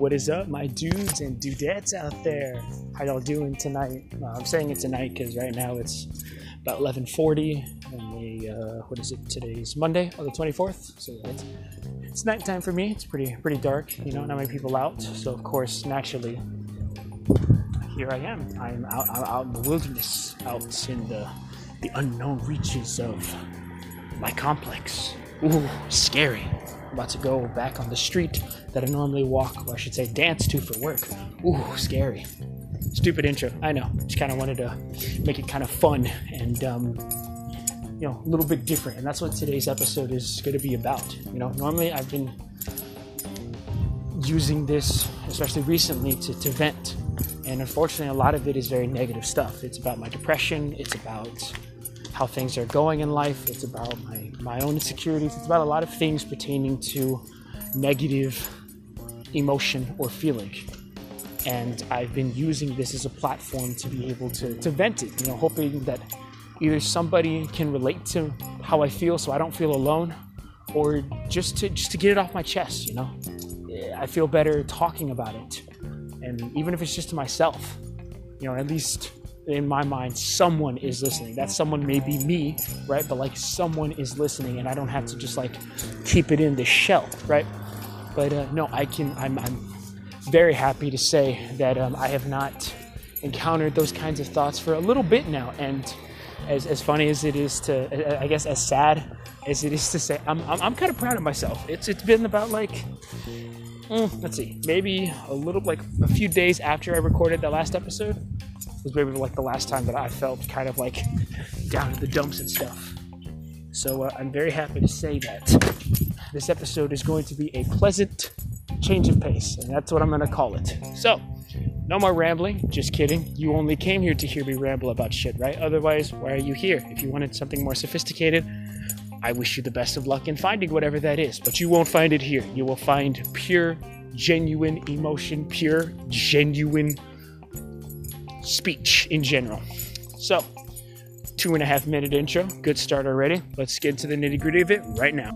What is up, my dudes and dudettes out there? How y'all doing tonight? I'm saying it tonight because right now it's about 11:40, and the uh, what is it? Today's Monday, or the 24th. So it's, it's nighttime for me. It's pretty pretty dark. You know, not many people out. So of course, naturally, here I am. I'm out, out, out in the wilderness, out in the the unknown reaches of my complex. Ooh, scary. I'm about to go back on the street that I normally walk, or I should say dance to for work. Ooh, scary. Stupid intro, I know. Just kind of wanted to make it kind of fun and, um, you know, a little bit different. And that's what today's episode is going to be about. You know, normally I've been using this, especially recently, to, to vent. And unfortunately, a lot of it is very negative stuff. It's about my depression, it's about how things are going in life, it's about my, my own insecurities, it's about a lot of things pertaining to negative emotion or feeling. And I've been using this as a platform to be able to, to vent it, you know, hoping that either somebody can relate to how I feel so I don't feel alone, or just to just to get it off my chest, you know. I feel better talking about it. And even if it's just to myself, you know, at least in my mind, someone is listening. That someone may be me, right? But like someone is listening, and I don't have to just like keep it in the shell, right? But uh, no, I can. I'm, I'm very happy to say that um, I have not encountered those kinds of thoughts for a little bit now, and as, as funny as it is to, I guess, as sad as it is to say, I'm, I'm, I'm kind of proud of myself. It's it's been about like mm, let's see, maybe a little like a few days after I recorded that last episode was maybe like the last time that I felt kind of like down in the dumps and stuff. So uh, I'm very happy to say that this episode is going to be a pleasant change of pace, and that's what I'm going to call it. So, no more rambling. Just kidding. You only came here to hear me ramble about shit, right? Otherwise, why are you here? If you wanted something more sophisticated, I wish you the best of luck in finding whatever that is, but you won't find it here. You will find pure, genuine emotion, pure, genuine speech in general. So, two and a half minute intro, good start already. Let's get into the nitty gritty of it right now.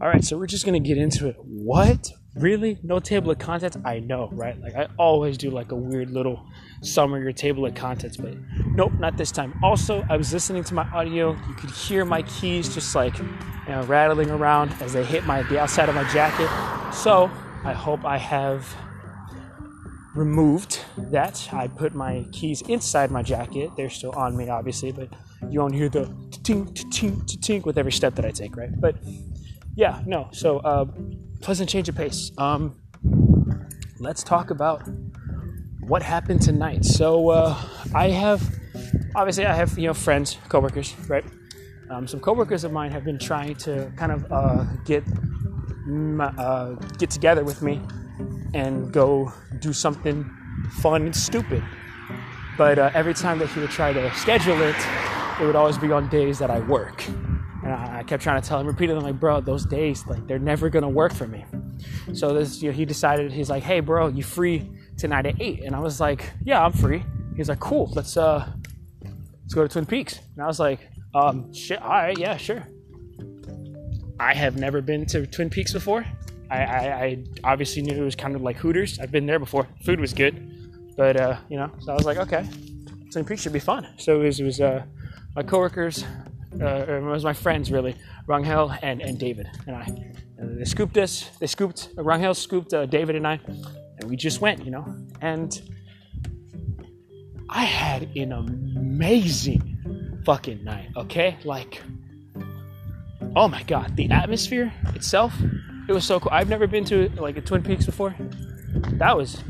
All right, so we're just gonna get into it. What? Really? No table of contents? I know, right? Like I always do like a weird little summary or table of contents, but nope, not this time. Also, I was listening to my audio. You could hear my keys just like you know, rattling around as they hit my the outside of my jacket. So I hope I have removed that. I put my keys inside my jacket. They're still on me, obviously, but you won't hear the tink tink tink with every step that I take, right? But yeah, no. So uh, pleasant change of pace. Um, let's talk about what happened tonight. So uh, I have obviously I have you know friends, coworkers, right? Um, some coworkers of mine have been trying to kind of uh, get uh, get together with me and go do something fun and stupid. But uh, every time that he would try to schedule it, it would always be on days that I work. And I, kept trying to tell him repeatedly, like, bro, those days, like, they're never gonna work for me. So this, you know, he decided, he's like, hey, bro, you free tonight at eight? And I was like, yeah, I'm free. He's like, cool, let's uh, let's go to Twin Peaks. And I was like, um, shit, all right, yeah, sure. I have never been to Twin Peaks before. I, I, I obviously knew it was kind of like Hooters. I've been there before. Food was good, but uh, you know, so I was like, okay, Twin Peaks should be fun. So it was, it was uh, my coworkers, uh, it was my friends really, Rangel and, and David and I. And they scooped us. They scooped Rangel scooped uh, David and I, and we just went, you know. And I had an amazing fucking night. Okay, like, oh my god, the atmosphere itself, it was so cool. I've never been to like a Twin Peaks before. That was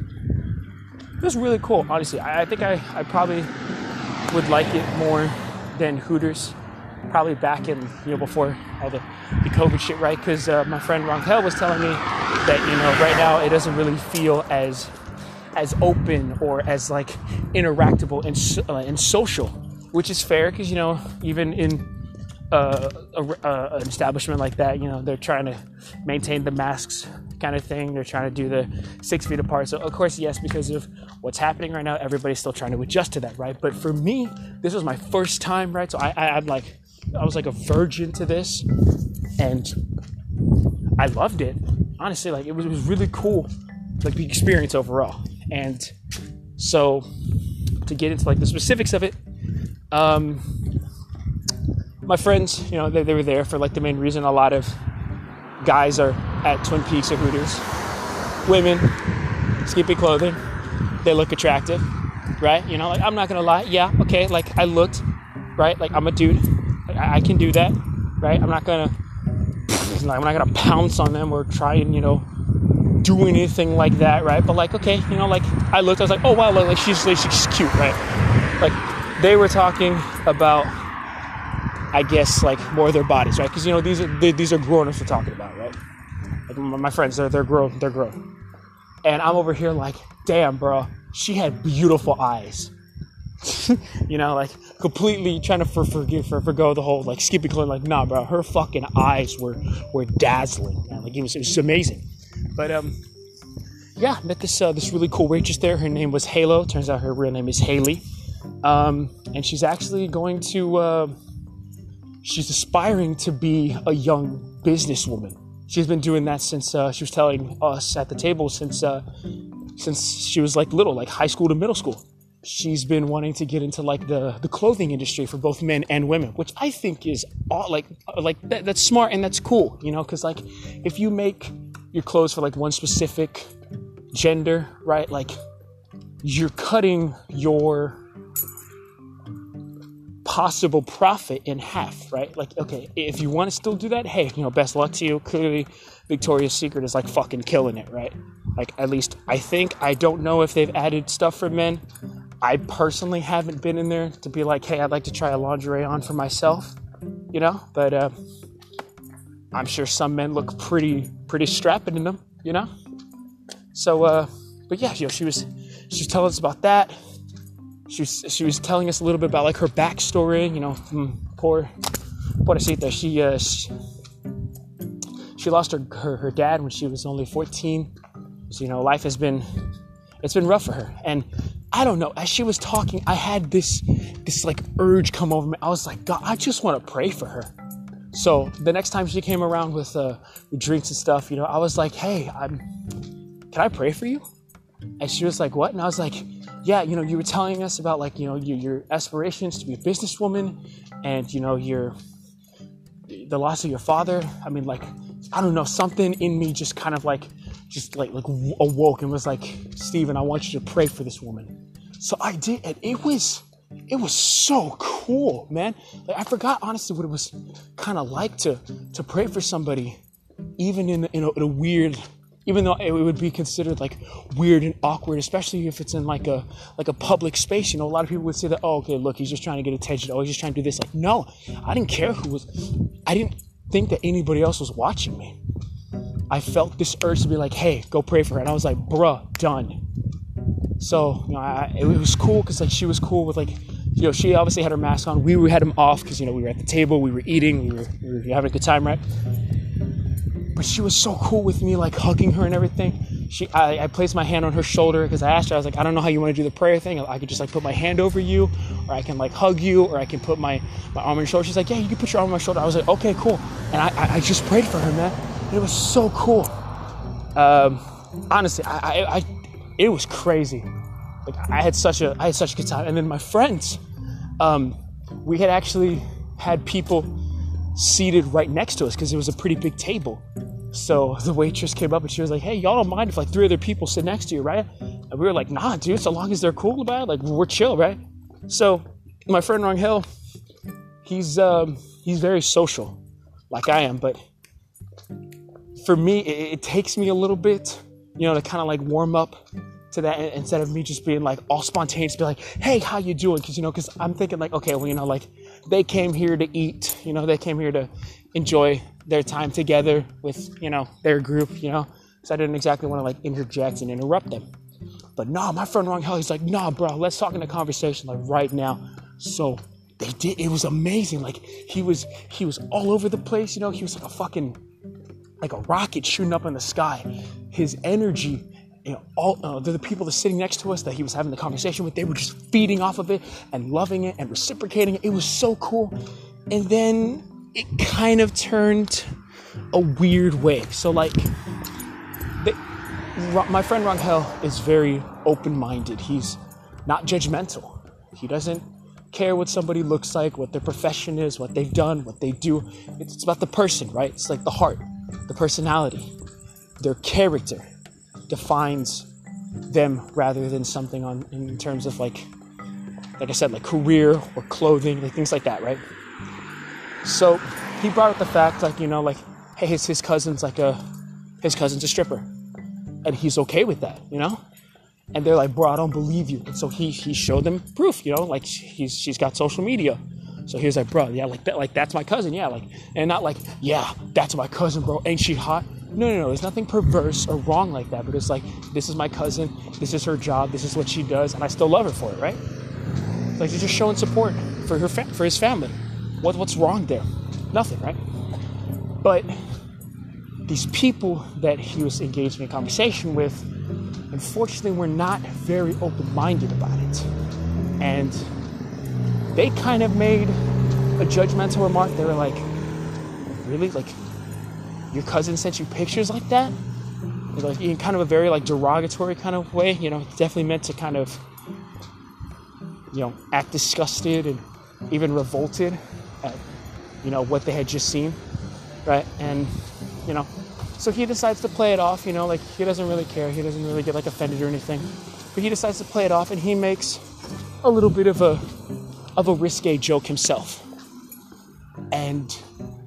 it was really cool. Honestly, I, I think I, I probably would like it more than Hooters probably back in you know before all the, the COVID shit, right? Because uh, my friend Rangel was telling me that you know right now it doesn't really feel as as open or as like interactable and uh, and social, which is fair because you know even in uh, a, a, an establishment like that, you know they're trying to maintain the masks kind of thing. They're trying to do the six feet apart. So, of course, yes, because of what's happening right now, everybody's still trying to adjust to that, right? But for me, this was my first time, right? So I, I, I'm like, I was like a virgin to this, and I loved it. Honestly, like it was, it was really cool, like the experience overall. And so, to get into like the specifics of it, um, my friends, you know, they, they were there for like the main reason. A lot of guys are at Twin Peaks or Hooters. Women, skimpy clothing, they look attractive, right? You know, like I'm not gonna lie, yeah, okay, like I looked, right? Like I'm a dude, I, I can do that, right? I'm not gonna, I'm not gonna pounce on them or try and you know do anything like that, right? But like, okay, you know, like I looked, I was like, oh wow, like, like she's like, she's cute, right? Like they were talking about I guess like more their bodies, right? Because you know these are they, these are grown-ups we're talking about, right? Like my friends, they're they're grown, they're grown, and I'm over here like, damn, bro, she had beautiful eyes. you know, like completely trying to for, forgive for forgo the whole like skipping clean, like nah, bro, her fucking eyes were were dazzling, man. Like it was it was amazing. But um, yeah, met this uh, this really cool waitress there. Her name was Halo. Turns out her real name is Haley. Um, and she's actually going to uh, she's aspiring to be a young businesswoman. She's been doing that since uh, she was telling us at the table since uh, since she was like little, like high school to middle school. She's been wanting to get into like the, the clothing industry for both men and women, which I think is all, like like that, that's smart and that's cool, you know, because like if you make your clothes for like one specific gender, right, like you're cutting your possible profit in half, right? Like, okay, if you want to still do that, hey, you know, best luck to you. Clearly, Victoria's Secret is like fucking killing it, right? Like, at least I think. I don't know if they've added stuff for men. I personally haven't been in there to be like, hey, I'd like to try a lingerie on for myself, you know? But uh, I'm sure some men look pretty, pretty strapping in them, you know? So, uh, but yeah, you know, she was, she was telling us about that she was she was telling us a little bit about like her backstory. You know, poor pobrecita. She uh, she, she lost her, her her dad when she was only 14. So you know, life has been it's been rough for her. And I don't know. As she was talking, I had this this like urge come over me. I was like, God, I just want to pray for her. So the next time she came around with uh, with drinks and stuff, you know, I was like, Hey, I'm. Can I pray for you? And she was like, What? And I was like, yeah, you know, you were telling us about like, you know, your, your aspirations to be a businesswoman and, you know, your, the loss of your father. I mean, like, I don't know, something in me just kind of like, just like, like awoke and was like, Stephen, I want you to pray for this woman. So I did, and it was, it was so cool, man. Like, I forgot honestly what it was kind of like to, to pray for somebody, even in, in a, in a weird, even though it would be considered like weird and awkward, especially if it's in like a like a public space. You know, a lot of people would say that, oh, okay, look, he's just trying to get attention. Oh, he's just trying to do this. Like, no, I didn't care who was. I didn't think that anybody else was watching me. I felt this urge to be like, hey, go pray for her, and I was like, bruh, done. So you know, I, it was cool because like she was cool with like you know, she obviously had her mask on. We had them off because, you know, we were at the table, we were eating, we were, we were having a good time, right? but she was so cool with me, like hugging her and everything. She, I, I placed my hand on her shoulder because I asked her, I was like, I don't know how you want to do the prayer thing. I could just like put my hand over you, or I can like hug you, or I can put my, my arm on your shoulder. She's like, Yeah, you can put your arm on my shoulder. I was like, Okay, cool. And I, I just prayed for her, man. It was so cool. Um, honestly, I, I, I, it was crazy. Like I had such a, I had such a good time. And then my friends, um, we had actually had people seated right next to us because it was a pretty big table. So the waitress came up and she was like, "Hey, y'all don't mind if like three other people sit next to you, right?" And we were like, "Nah, dude. So long as they're cool about it, like we're chill, right?" So my friend Rangel, he's um, he's very social, like I am, but for me, it, it takes me a little bit, you know, to kind of like warm up to that instead of me just being like all spontaneous, be like, "Hey, how you doing?" Because you know, because I'm thinking like, okay, well, you know, like they came here to eat, you know, they came here to enjoy their time together with, you know, their group, you know. So I didn't exactly want to like interject and interrupt them. But nah, my friend Rangel, he's like, nah, bro, let's talk in a conversation like right now. So they did. It was amazing. Like he was, he was all over the place. You know, he was like a fucking like a rocket shooting up in the sky. His energy, you know, all uh, the people that sitting next to us that he was having the conversation with, they were just feeding off of it and loving it and reciprocating it. It was so cool. And then it kind of turned a weird way. So like, they, my friend Rangel is very open-minded. He's not judgmental. He doesn't care what somebody looks like, what their profession is, what they've done, what they do. It's, about the person, right? It's like the heart, the personality, their character defines them rather than something on in terms of like like I said, like career or clothing, like things like that, right? So he brought up the fact, like, you know, like, hey, his, his cousin's like a his cousin's a stripper. And he's okay with that, you know? and they're like, bro, I don't believe you. And so he he showed them proof, you know, like he's she's got social media. So he was like, bro, yeah, like that, like that's my cousin, yeah, like, and not like, yeah, that's my cousin, bro. Ain't she hot? No, no, no. There's nothing perverse or wrong like that. But it's like, this is my cousin. This is her job. This is what she does, and I still love her for it, right? Like he's just showing support for her fa- for his family. What what's wrong there? Nothing, right? But these people that he was engaging in conversation with unfortunately, we're not very open minded about it. And they kind of made a judgmental remark. They were like, Really? Like, your cousin sent you pictures like that? Like, in kind of a very like derogatory kind of way, you know, definitely meant to kind of, you know, act disgusted and even revolted at, you know, what they had just seen, right? And, you know, so he decides to play it off, you know, like he doesn't really care. He doesn't really get like offended or anything. But he decides to play it off and he makes a little bit of a of a risque joke himself. And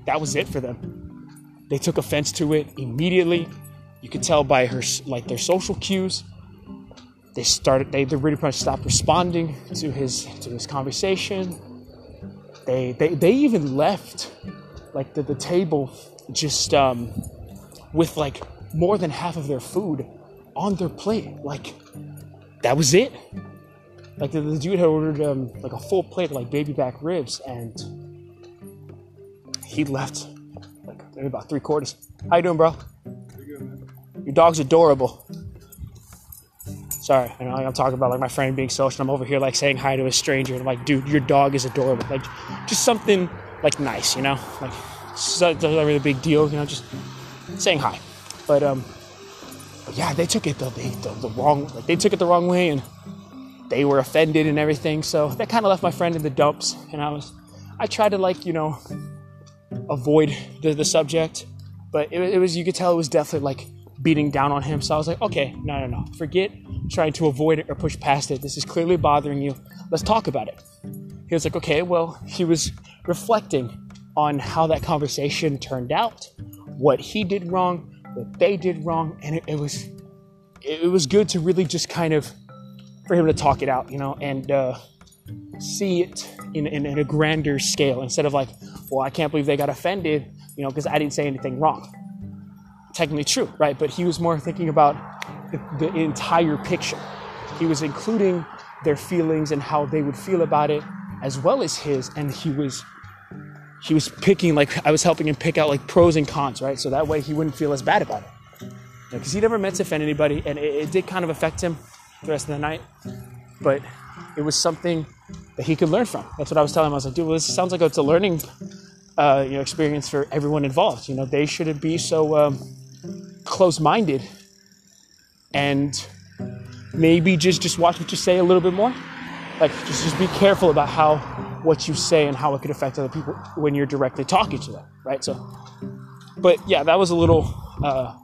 that was it for them. They took offense to it immediately. You could tell by her like their social cues. They started they, they really much stopped responding to his to his conversation. They they, they even left like the, the table just um with like more than half of their food on their plate. Like that was it. Like the, the dude had ordered um, like a full plate of like baby back ribs, and he left like maybe about three quarters. How you doing, bro? Good, Your dog's adorable. Sorry, I know I'm talking about like my friend being social. I'm over here like saying hi to a stranger, and I'm like, dude, your dog is adorable. Like, just something like nice, you know? Like, it's not, not really a big deal, you know? Just saying hi. But um, yeah, they took it the, the, the wrong like they took it the wrong way and they were offended and everything. So that kind of left my friend in the dumps, and I was I tried to like you know avoid the, the subject, but it, it was you could tell it was definitely like beating down on him. So I was like, okay, no, no, no, forget trying to avoid it or push past it. This is clearly bothering you. Let's talk about it. He was like, okay, well, he was reflecting on how that conversation turned out what he did wrong, what they did wrong, and it, it was it was good to really just kind of for him to talk it out, you know, and uh, see it in, in, in, a grander scale instead of like, well, I can't believe they got offended, you know, because I didn't say anything wrong. Technically true, right? But he was more thinking about the, the entire picture. He was including their feelings and how they would feel about it as well as his, and he was he was picking like I was helping him pick out like pros and cons, right? So that way he wouldn't feel as bad about it. Because he never meant to offend anybody, and it, it, did kind of affect him the rest of the night. But it was something that he could learn from. That's what I was telling him. I was like, dude, well, this sounds like it's a learning, uh, you know, experience for everyone involved. You know, they shouldn't be so um, close-minded, and maybe just just watch what you say a little bit more. Like, just just be careful about how what you say and how it could affect other people when you're directly talking to them, right? So, but yeah, that was a little, uh,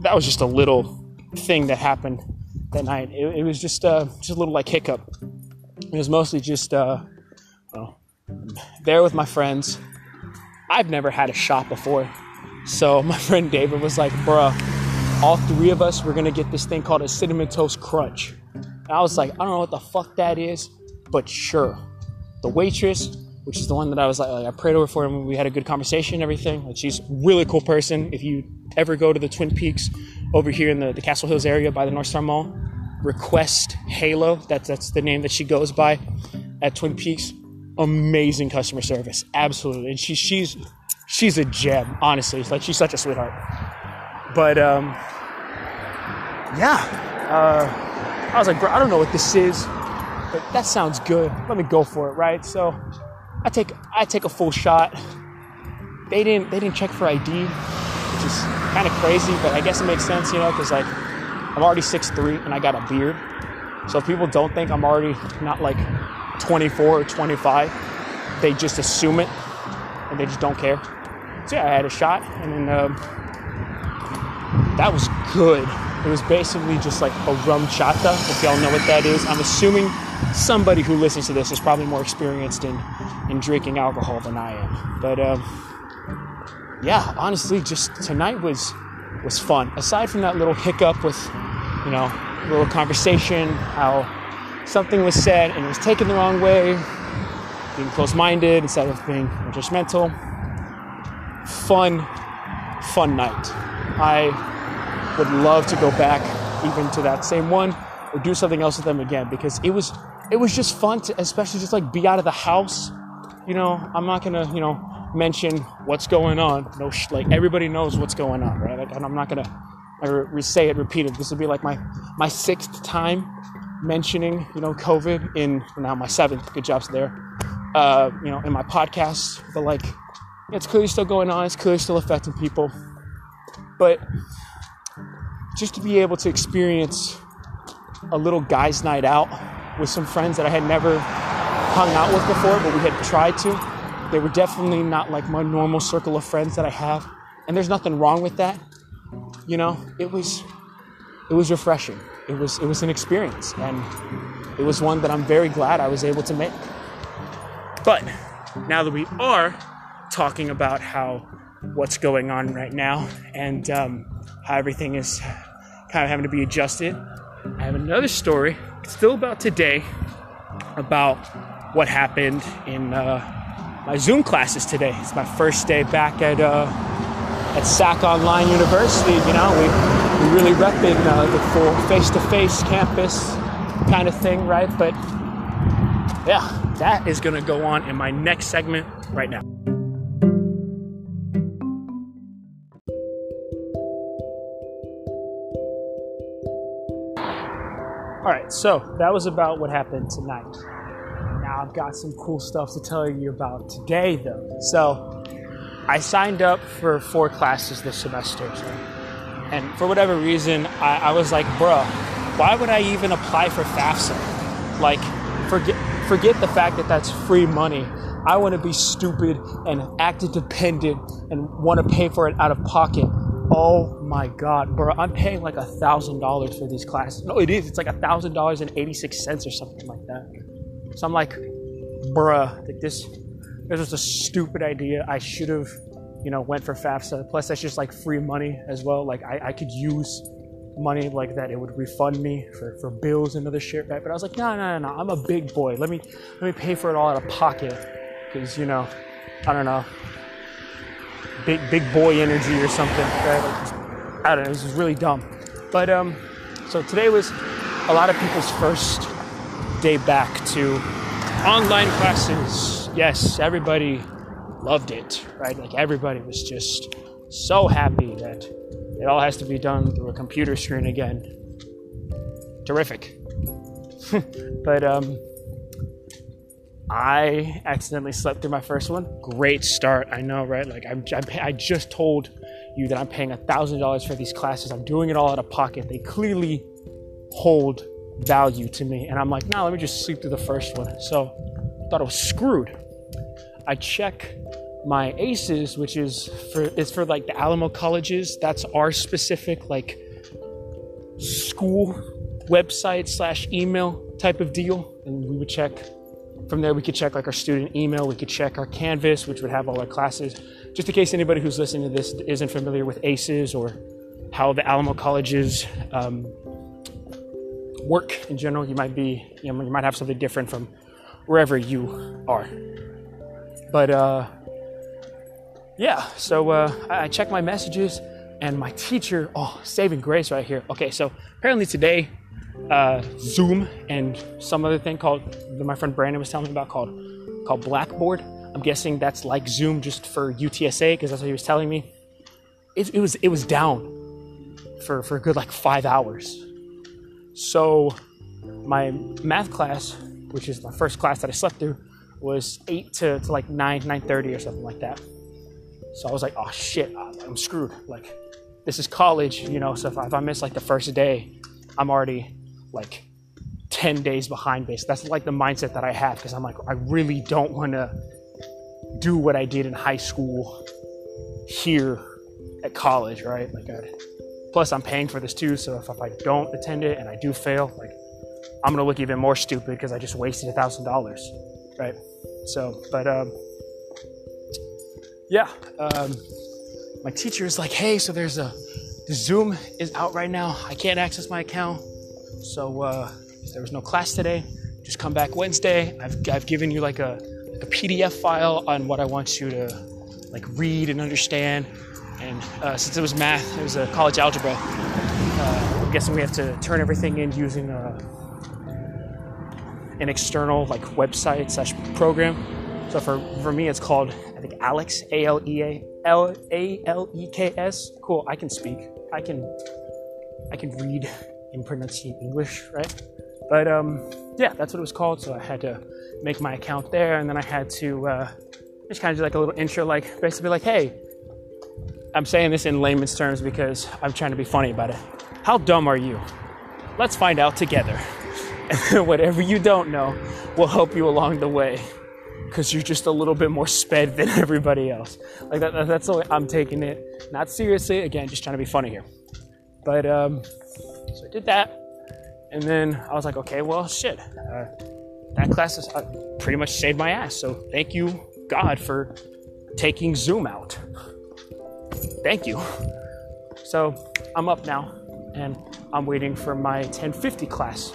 that was just a little thing that happened that night. It, it was just, uh, just a little like hiccup. It was mostly just, uh, there with my friends. I've never had a shot before. So my friend David was like, bruh, all three of us, we're gonna get this thing called a cinnamon toast crunch. And I was like, I don't know what the fuck that is, but sure the waitress, which is the one that I was like, like I prayed over for him. We had a good conversation and everything. Like she's a really cool person. If you ever go to the Twin Peaks over here in the, the Castle Hills area by the North Star Mall, request Halo. That's that's the name that she goes by at Twin Peaks. Amazing customer service, absolutely. And she she's she's a gem, honestly. It's like she's such a sweetheart. But um, yeah, uh, I was like, bro, I don't know what this is, but that sounds good. Let me go for it, right? So I take I take a full shot. They didn't they didn't check for ID, which is kind of crazy, but I guess it makes sense, you know, because like I'm already 6'3 and I got a beard. So if people don't think I'm already not like 24 or 25, they just assume it and they just don't care. So yeah, I had a shot and then um, that was good. It was basically just like a RumChata, if y'all know what that is. I'm assuming somebody who listens to this is probably more experienced in, in drinking alcohol than I am. But um, yeah, honestly, just tonight was was fun. Aside from that little hiccup with, you know, little conversation, how something was said and it was taken the wrong way, being close-minded instead of being judgmental. Fun, fun night. I would love to go back even to that same one or do something else with them again because it was it was just fun to especially just like be out of the house. You know, I'm not gonna you know mention what's going on. No, sh- like everybody knows what's going on, right? Like, and I'm not gonna re- say it repeated. This will be like my my sixth time mentioning you know COVID in now my seventh. Good jobs there. Uh, you know, in my podcast, but like it's clearly still going on. It's clearly still affecting people, but just to be able to experience a little guys' night out with some friends that I had never hung out with before, but we had tried to. They were definitely not like my normal circle of friends that I have, and there's nothing wrong with that. You know, it was it was refreshing. It was it was an experience, and it was one that I'm very glad I was able to make. But now that we are talking about how what's going on right now and um, how everything is kind of having to be adjusted. I have another story, still about today, about what happened in uh, my Zoom classes today. It's my first day back at uh, at SAC Online University. You know, we we really repping uh, the full face-to-face campus kind of thing, right? But yeah, that is going to go on in my next segment right now. All right, so that was about what happened tonight. I've got some cool stuff to tell you about today, though. So I signed up for four classes this semester, and for whatever reason, I, I was like, bruh, why would I even apply for FAFSA? Like, forget forget the fact that that's free money. I want to be stupid and act dependent and want to pay for it out of pocket Oh my god, bro! I'm paying like a thousand dollars for these classes. No, it is. It's like a thousand dollars and eighty six cents or something like that. So I'm like, bruh, like this, this was a stupid idea. I should have, you know, went for FAFSA. Plus, that's just like free money as well. Like I, I could use money like that. It would refund me for, for bills and other shit, right? But I was like, no, no, no, no. I'm a big boy. Let me let me pay for it all out of pocket, because you know, I don't know big big boy energy or something. Right? Like, I don't know. This is really dumb. But um, so today was a lot of people's first day back to online classes. Yes, everybody loved it, right? Like everybody was just so happy that it all has to be done through a computer screen again. Terrific. but um, I accidentally slept through my first one. Great start, I know, right? Like I'm, I'm i just told you that I'm paying a thousand dollars for these classes. I'm doing it all out of pocket. They clearly hold value to me, and I'm like, no, let me just sleep through the first one. So I thought I was screwed. I check my ACES, which is for it's for like the Alamo colleges. That's our specific like school website slash email type of deal, and we would check from there, we could check like our student email, we could check our Canvas, which would have all our classes. Just in case anybody who's listening to this isn't familiar with ACES or how the Alamo colleges um, work in general, you might be, you, know, you might have something different from wherever you are. But uh, yeah, so uh, I, I checked my messages and my teacher, oh, saving grace right here. Okay, so apparently today uh, Zoom and some other thing called that my friend Brandon was telling me about called called Blackboard. I'm guessing that's like Zoom just for UTSA because that's what he was telling me. It, it was it was down for for a good like five hours. So my math class, which is my first class that I slept through, was eight to, to like nine nine thirty or something like that. So I was like, oh shit, I'm screwed. Like this is college, you know. So if I, if I miss like the first day, I'm already like 10 days behind base. That's like the mindset that I have because I'm like, I really don't want to do what I did in high school here at college, right? Like, I, plus I'm paying for this too. So if, if I don't attend it and I do fail, like, I'm gonna look even more stupid because I just wasted a thousand dollars, right? So, but um, yeah, um, my teacher is like, hey, so there's a the Zoom is out right now. I can't access my account, so uh, there was no class today. Just come back Wednesday. I've I've given you like a like a PDF file on what I want you to like read and understand. And uh, since it was math, it was a college algebra. Uh, I'm guessing we have to turn everything in using a, uh, an external like website slash program. So for for me, it's called I think ALEKS A L E A L A L E K S. Cool. I can speak. I can I can read and pronounce English, right? But um, yeah, that's what it was called. So I had to make my account there, and then I had to uh, just kind of do like a little intro, like basically like, hey, I'm saying this in layman's terms because I'm trying to be funny about it. How dumb are you? Let's find out together. Whatever you don't know will help you along the way because you're just a little bit more sped than everybody else. Like that, that's the way I'm taking it. Not seriously, again, just trying to be funny here. But um, so I did that. And then I was like, okay, well, shit. Uh, that class has uh, pretty much saved my ass. So thank you, God, for taking Zoom out. Thank you. So I'm up now, and I'm waiting for my 1050 class,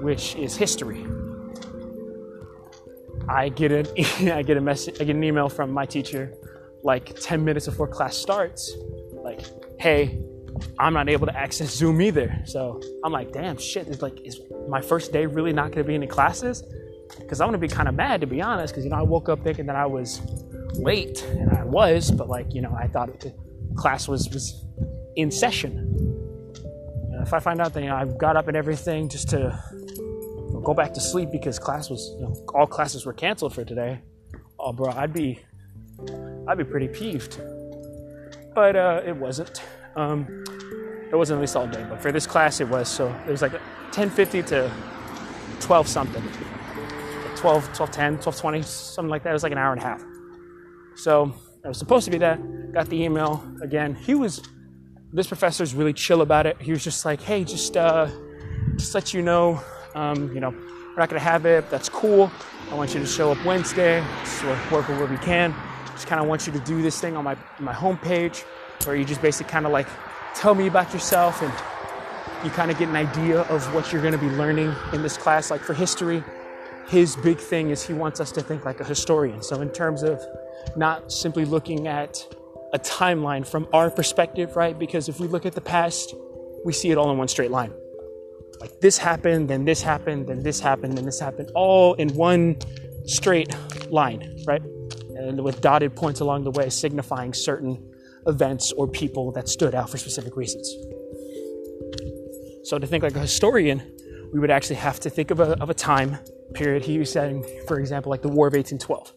which is history. I get an I get a message, I get an email from my teacher, like 10 minutes before class starts, like, "Hey, I'm not able to access Zoom either. So I'm like, damn, shit. Is like, is my first day really not going to be any classes? Because I'm to be kind of mad, to be honest. Because you know, I woke up thinking that I was late, and I was, but like, you know, I thought the class was was in session. And if I find out that you know I've got up and everything just to go back to sleep because class was, you know, all classes were canceled for today, oh, bro, I'd be, I'd be pretty peeved. But uh, it wasn't. Um, it wasn't at least all day, but for this class it was. So it was like 10:50 to 12 something, 12, 12, 10, 12, 20, something like that. It was like an hour and a half. So I was supposed to be there. Got the email again. He was. This professor is really chill about it. He was just like, "Hey, just uh, just let you know, um, you know, we're not gonna have it. That's cool. I want you to show up Wednesday. Just work where we can. Just kind of want you to do this thing on my my homepage." where you just basically kind of like tell me about yourself and you kind of get an idea of what you're going to be learning in this class. Like for history, his big thing is he wants us to think like a historian. So, in terms of not simply looking at a timeline from our perspective, right? Because if we look at the past, we see it all in one straight line. Like this happened, then this happened, then this happened, then this happened, all in one straight line, right? And with dotted points along the way signifying certain events or people that stood out for specific reasons. So, to think like a historian, we would actually have to think of a, of a time period. He was saying, for example, like the War of 1812.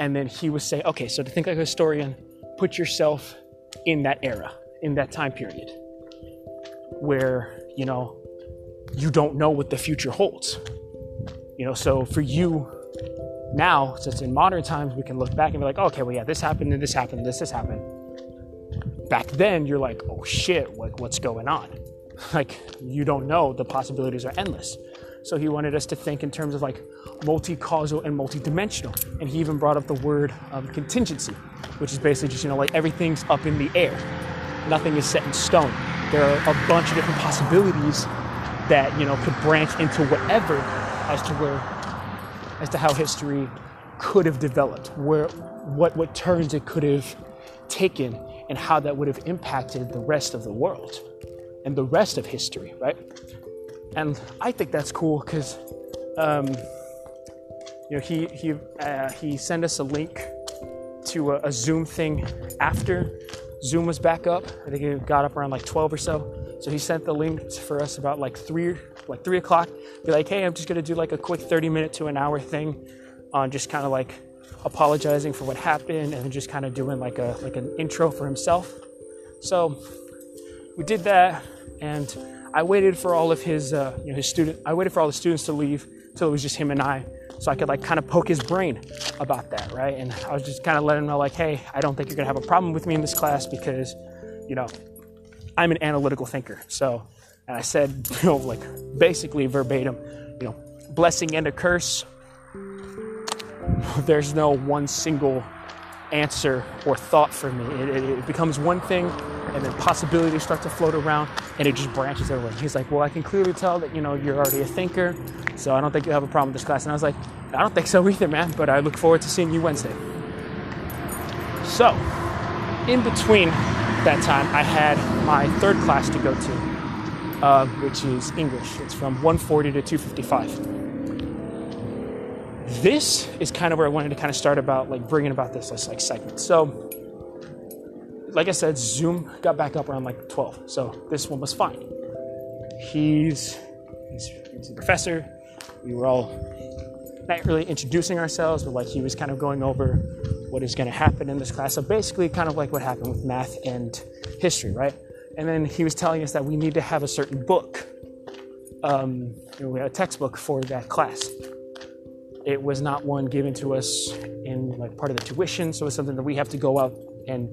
And then he was saying, okay, so to think like a historian, put yourself in that era, in that time period, where, you know, you don't know what the future holds. You know, so for you now, since in modern times, we can look back and be like, okay, well, yeah, this happened and this happened, this has happened back then you're like, oh shit, what, what's going on? Like, you don't know, the possibilities are endless. So he wanted us to think in terms of like multi-causal and multi-dimensional. And he even brought up the word um, contingency, which is basically just, you know, like everything's up in the air. Nothing is set in stone. There are a bunch of different possibilities that, you know, could branch into whatever as to where, as to how history could have developed, where, what, what turns it could have taken and how that would have impacted the rest of the world and the rest of history, right? And I think that's cool because um, you know, he he uh, he sent us a link to a, a, Zoom thing after Zoom was back up. I think it got up around like 12 or so. So he sent the link for us about like three like three o'clock. Be like, hey, I'm just gonna do like a quick 30 minute to an hour thing on just kind of like apologizing for what happened and just kind of doing like a like an intro for himself. So we did that, and I waited for all of his uh, you know his student. I waited for all the students to leave till it was just him and I so I could like kind of poke his brain about that, right? And I was just kind of letting him know, like, hey, I don't think you're gonna have a problem with me in this class because, you know, I'm an analytical thinker. So, and I said, you know, like basically verbatim, you know, blessing and a curse. There's no one single answer or thought for me. It, it, it, becomes one thing, and then possibilities start to float around, and it just branches everywhere. He's like, "Well, I can clearly tell that you know you're already a thinker, so I don't think you have a problem with this class." And I was like, "I don't think so either, man. But I look forward to seeing you Wednesday." So, in between that time, I had my third class to go to, uh, which is English. It's from 140 to 255 this is kind of where I wanted to kind of start about like bringing about this, this like segment. So, like I said, Zoom got back up around like 12, so this one was fine. He's he's, he's a professor. We were all not really introducing ourselves, but like he was kind of going over what is going to happen in this class. So basically, kind of like what happened with math and history, right? And then he was telling us that we need to have a certain book. Um, you know, a textbook for that class it was not one given to us in like part of the tuition, so it's something that we have to go out and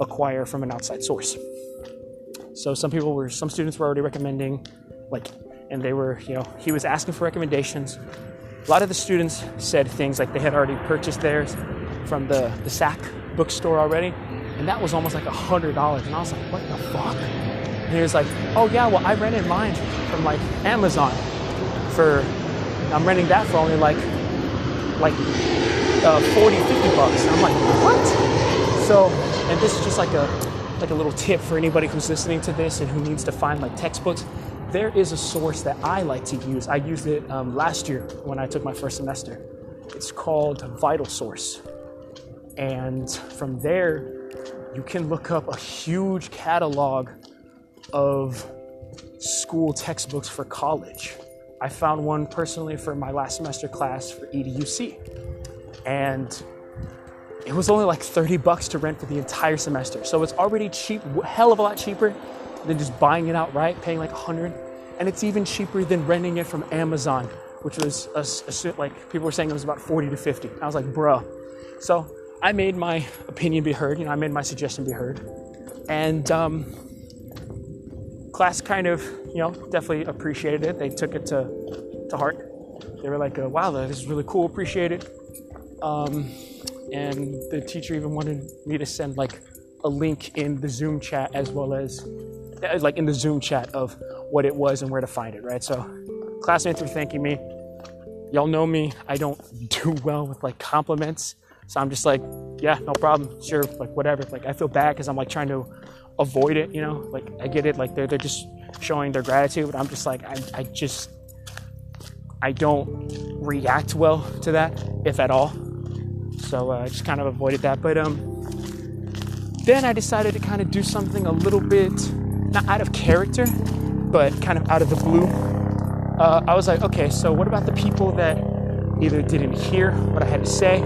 acquire from an outside source. So some people were, some students were already recommending, like, and they were, you know, he was asking for recommendations. A lot of the students said things like they had already purchased theirs from the the SAC bookstore already, and that was almost like a hundred dollars. And I was like, what the fuck? And he was like, oh yeah, well I rented mine from like Amazon for, I'm renting that for only like like uh, 40, 50 bucks. And I'm like, what? So, and this is just like a like a little tip for anybody who's listening to this and who needs to find like textbooks. There is a source that I like to use. I used it um, last year when I took my first semester. It's called VitalSource. And from there, you can look up a huge catalog of school textbooks for college. I found one personally for my last semester class for EDUC. And it was only like 30 bucks to rent for the entire semester. So it's already cheap, hell of a lot cheaper than just buying it outright, paying like 100. And it's even cheaper than renting it from Amazon, which was a, a, like people were saying it was about 40 to 50. I was like, bruh. So I made my opinion be heard. You know, I made my suggestion be heard. And um, class kind of, you know, definitely appreciated it. They took it to, to heart. They were like, uh, wow, this is really cool, appreciate it. Um, and the teacher even wanted me to send like a link in the Zoom chat as well as uh, like in the Zoom chat of what it was and where to find it, right? So classmates were thanking me. Y'all know me, I don't do well with like compliments. So I'm just like, yeah, no problem, sure, like whatever. Like I feel bad because I'm like trying to avoid it, you know? Like I get it, like they're they're just showing their gratitude, but I'm just like I I just I don't react well to that, if at all. So uh, I just kind of avoided that. But um, then I decided to kind of do something a little bit not out of character, but kind of out of the blue. Uh, I was like, okay, so what about the people that either didn't hear what I had to say,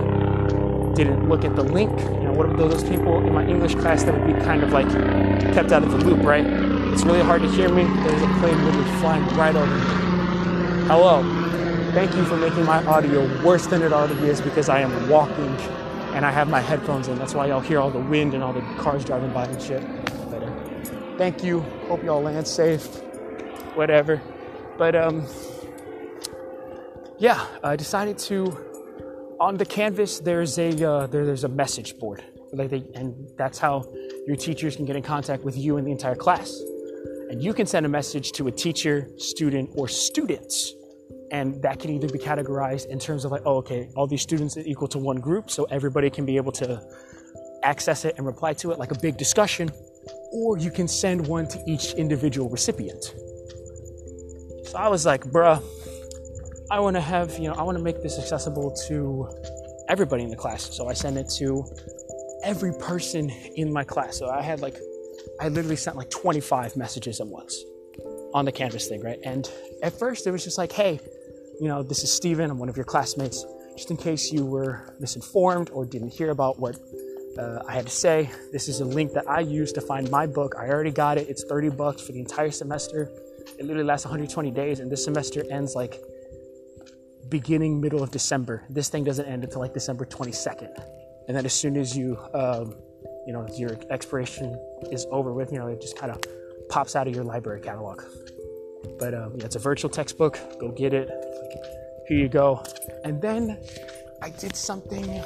didn't look at the link. What about those people in my English class that would be kind of like kept out of the loop, right? It's really hard to hear me. There's a plane literally flying right over me. Hello. Thank you for making my audio worse than it already is because I am walking and I have my headphones in. That's why y'all hear all the wind and all the cars driving by and shit. But uh, thank you. Hope y'all land safe. Whatever. But um, yeah, I decided to on the canvas there's a uh, there, there's a message board. Like they, and that's how your teachers can get in contact with you and the entire class. And you can send a message to a teacher student or students. And that can either be categorized in terms of like oh okay all these students are equal to one group so everybody can be able to access it and reply to it like a big discussion or you can send one to each individual recipient. So i was like bruh I want to have, you know, I want to make this accessible to everybody in the class. So I sent it to every person in my class. So I had like, I literally sent like 25 messages at once on the Canvas thing, right? And at first it was just like, hey, you know, this is Steven, I'm one of your classmates. Just in case you were misinformed or didn't hear about what uh, I had to say, this is a link that I used to find my book. I already got it. It's 30 bucks for the entire semester. It literally lasts 120 days, and this semester ends like beginning middle of December. This thing doesn't end until like December 22nd. And then as soon as you, um, you know, your expiration is over with, you know, it just kind of pops out of your library catalog. But um, yeah, it's a virtual textbook. Go get it. Here you go. And then I did something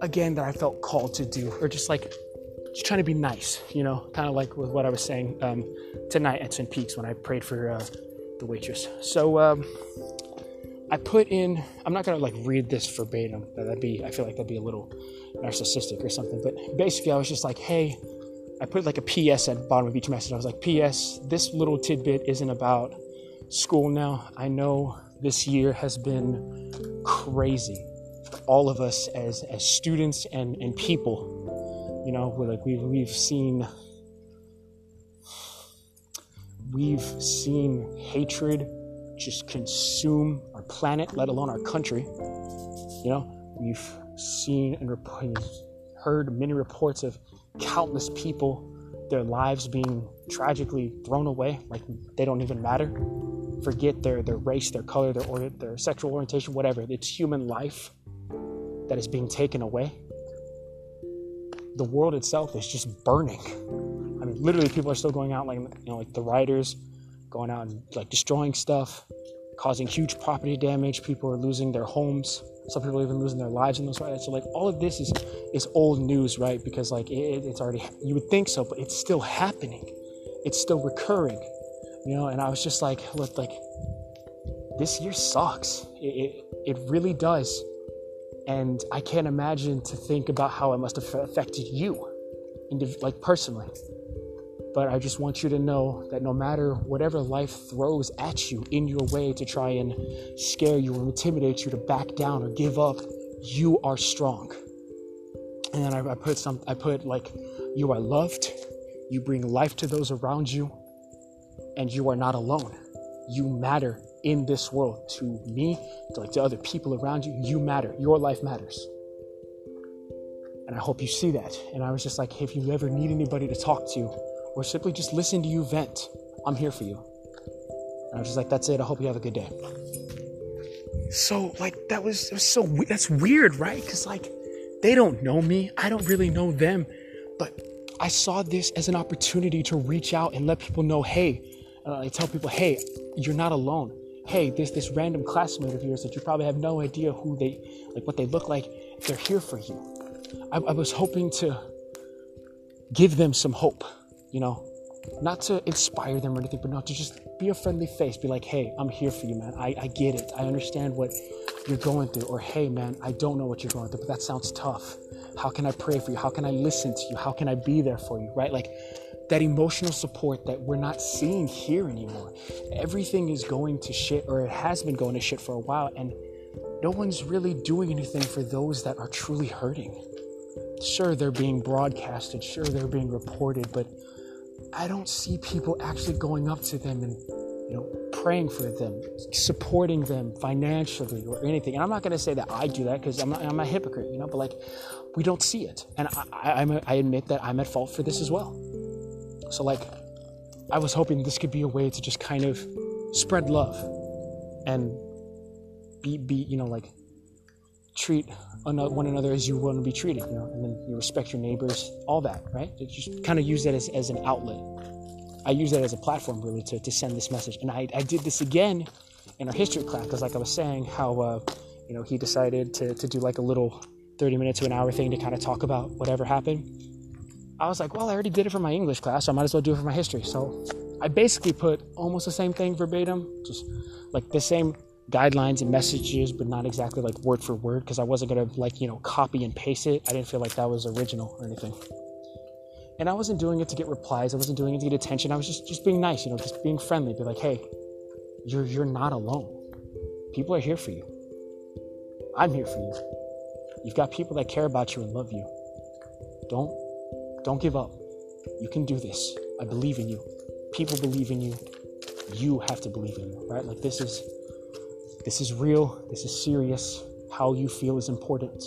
again that I felt called to do, or just like just trying to be nice, you know, kind of like with what I was saying um, tonight at Twin Peaks when I prayed for uh, the waitress. So um, I put in. I'm not gonna like read this verbatim. That'd be. I feel like that'd be a little narcissistic or something. But basically, I was just like, hey. I put like a PS at the bottom of each message. I was like, P.S. This little tidbit isn't about school now. I know this year has been crazy for all of us as as students and and people you know we're like we've we've seen we've seen hatred just consume our planet let alone our country you know we've seen and heard many reports of countless people their lives being tragically thrown away like they don't even matter forget their their race their color their or, their sexual orientation whatever it's human life that is being taken away. The world itself is just burning. I mean, literally, people are still going out, like you know, like the rioters, going out and like destroying stuff, causing huge property damage. People are losing their homes. Some people are even losing their lives in those riots. So, like, all of this is is old news, right? Because like it, it's already you would think so, but it's still happening. It's still recurring, you know. And I was just like, look, like this year sucks. It, it, it really does. And I can't imagine to think about how it must have affected you, like personally. But I just want you to know that no matter whatever life throws at you in your way to try and scare you or intimidate you to back down or give up, you are strong. And then I, I put some, I put like, you are loved, you bring life to those around you, and you are not alone. You matter in this world to me, to like to other people around you. You matter. Your life matters. And I hope you see that. And I was just like, if you ever need anybody to talk to, or simply just listen to you vent, I'm here for you. And I was just like, that's it. I hope you have a good day. So like that was was so that's weird, right? Because like they don't know me. I don't really know them, but I saw this as an opportunity to reach out and let people know, hey, uh, I tell people, hey, you're not alone hey, this this random classmate of yours that you probably have no idea who they like what they look like, they're here for you. I, I was hoping to give them some hope, you know, not to inspire them or anything, but not to just be a friendly face, be like, hey, I'm here for you, man. I, I get it. I understand what you're going through. Or hey, man, I don't know what you're going through, but that sounds tough. How can I pray for you? How can I listen to you? How can I be there for you? Right? Like that emotional support that we're not seeing here anymore. Everything is going to shit, or it has been going to shit for a while, and no one's really doing anything for those that are truly hurting. Sure, they're being broadcasted, sure, they're being reported, but I don't see people actually going up to them and, you know, praying for them, supporting them financially or anything. And I'm not going to say that I do that because I'm, I'm a hypocrite, you know, but like we don't see it. And I, I, I admit that I'm at fault for this as well. So, like, I was hoping this could be a way to just kind of spread love and be, be you know, like, treat one another as you want to be treated, you know, and then you respect your neighbors, all that, right? Just kind of use that as, as an outlet. I use that as a platform, really, to, to send this message. And I, I did this again in our history class, because, like I was saying, how, uh, you know, he decided to, to do like a little 30 minute to an hour thing to kind of talk about whatever happened. I was like, well, I already did it for my English class, so I might as well do it for my history. So I basically put almost the same thing verbatim, just like the same guidelines and messages, but not exactly like word for word because I wasn't gonna like, you know, copy and paste it. I didn't feel like that was original or anything. And I wasn't doing it to get replies, I wasn't doing it to get attention. I was just just being nice, you know, just being friendly, be like, hey, you're you're not alone. People are here for you. I'm here for you. You've got people that care about you and love you. Don't don't give up. You can do this. I believe in you. People believe in you. You have to believe in you, right? Like this is this is real. This is serious. How you feel is important.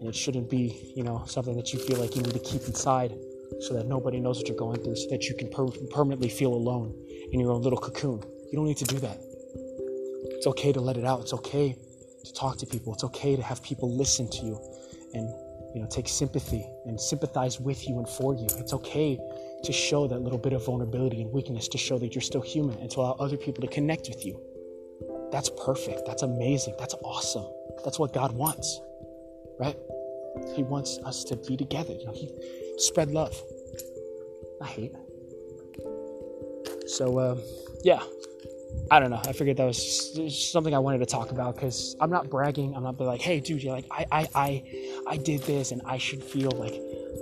And it shouldn't be, you know, something that you feel like you need to keep inside so that nobody knows what you're going through, so that you can per- permanently feel alone in your own little cocoon. You don't need to do that. It's okay to let it out. It's okay to talk to people. It's okay to have people listen to you and you know take sympathy and sympathize with you and for you. It's okay to show that little bit of vulnerability and weakness to show that you're still human and to allow other people to connect with you. That's perfect. That's amazing. That's awesome. That's what God wants. Right? He wants us to be together. You know, he spread love. I hate. So uh, yeah, I don't know. I figured that was something I wanted to talk about because I'm not bragging. I'm not like, hey, dude, you're like, I, I, I, I did this, and I should feel like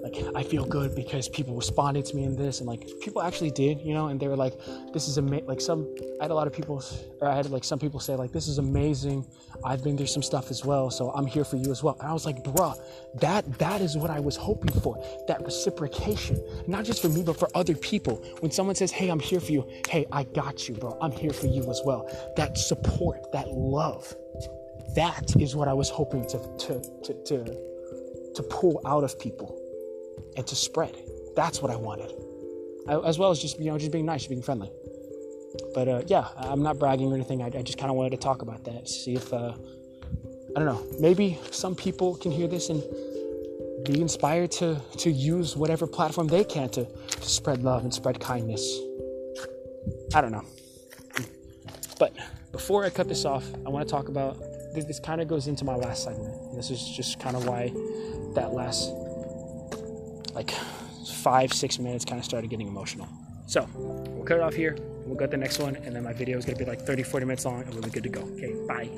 like I feel good because people responded to me in this and like people actually did you know and they were like this is amazing like some I had a lot of people or I had like some people say like this is amazing. I've been through some stuff as well so I'm here for you as well. And I was like bruh that that is what I was hoping for. That reciprocation. Not just for me but for other people. When someone says hey I'm here for you hey I got you bro. I'm here for you as well that support that love that is what I was hoping to to to, to to pull out of people and to spread. That's what I wanted, as well as just you know just being nice, being friendly. But uh, yeah, I'm not bragging or anything. I, I just kind of wanted to talk about that, see if uh, I don't know, maybe some people can hear this and be inspired to to use whatever platform they can to, to spread love and spread kindness. I don't know. But before I cut this off, I want to talk about this, this kind of goes into my last segment. This is just kind of why that last like five, six minutes kind of started getting emotional. So we'll cut it off here. We'll get the next one, and then my video is going to be like 30, 40 minutes long, and we'll be good to go. Okay, bye.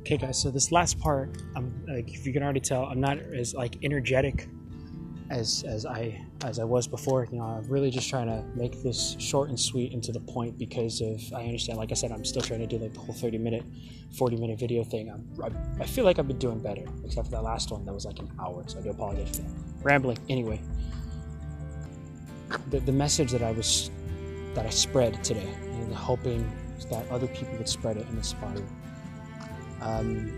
Okay, guys. So this last part, I'm like, if you can already tell, I'm not as like energetic as as I as I was before. You know, I'm really just trying to make this short and sweet and to the point because of I understand. Like I said, I'm still trying to do like the whole 30 minute, 40 minute video thing. I'm, I, I feel like I've been doing better, except for that last one that was like an hour. So I do apologize for that. Rambling. Anyway, the the message that I was that I spread today, and hoping that other people would spread it and inspire. Um,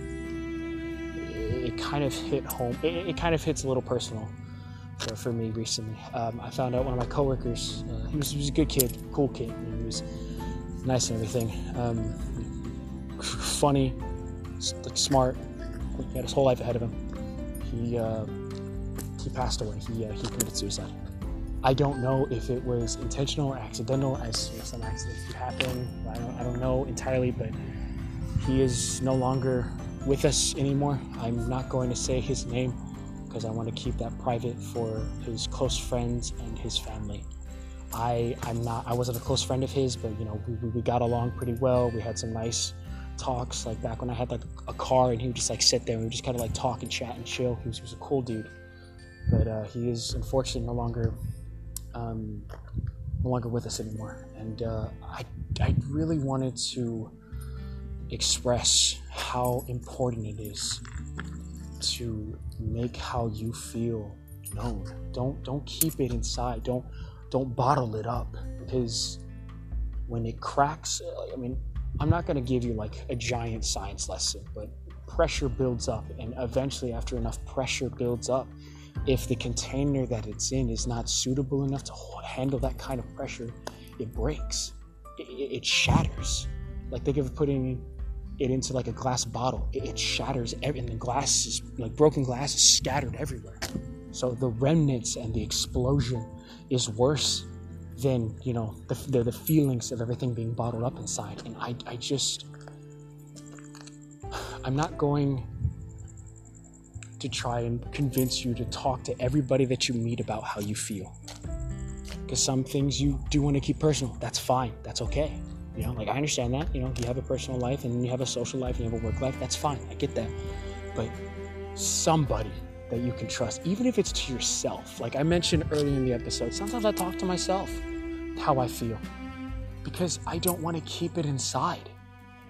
it kind of hit home. It, it kind of hits a little personal for, for me recently. Um, I found out one of my coworkers. Uh, he, was, he was a good kid, cool kid. he was nice and everything. Um, funny, like smart. He had his whole life ahead of him. He uh, he passed away. He uh, he committed suicide. I don't know if it was intentional or accidental, as you know, some accidents happen. I don't, I don't know entirely, but he is no longer with us anymore. I'm not going to say his name because I want to keep that private for his close friends and his family. I I'm not I wasn't a close friend of his, but you know we, we got along pretty well. We had some nice talks like back when I had like a car and he would just like sit there and we just kind of like talk and chat and chill. He was, he was a cool dude, but uh, he is unfortunately no longer um, no longer with us anymore. And uh, I I really wanted to express how important it is to make how you feel known. Don't don't keep it inside. Don't don't bottle it up because when it cracks, I mean, I'm not going to give you like a giant science lesson, but pressure builds up and eventually after enough pressure builds up, if the container that it's in is not suitable enough to handle that kind of pressure, it breaks. It, it shatters. Like think of putting it into like a glass bottle, it, it shatters, and the glass is like broken glass is scattered everywhere. So the remnants and the explosion is worse than you know the, the, the feelings of everything being bottled up inside. And I I just I'm not going to try and convince you to talk to everybody that you meet about how you feel. Because some things you do want to keep personal. That's fine. That's okay. You know, like I understand that. You know, you have a personal life and you have a social life and you have a work life. That's fine. I get that. But somebody that you can trust, even if it's to yourself. Like I mentioned earlier in the episode, sometimes I talk to myself how I feel because I don't want to keep it inside.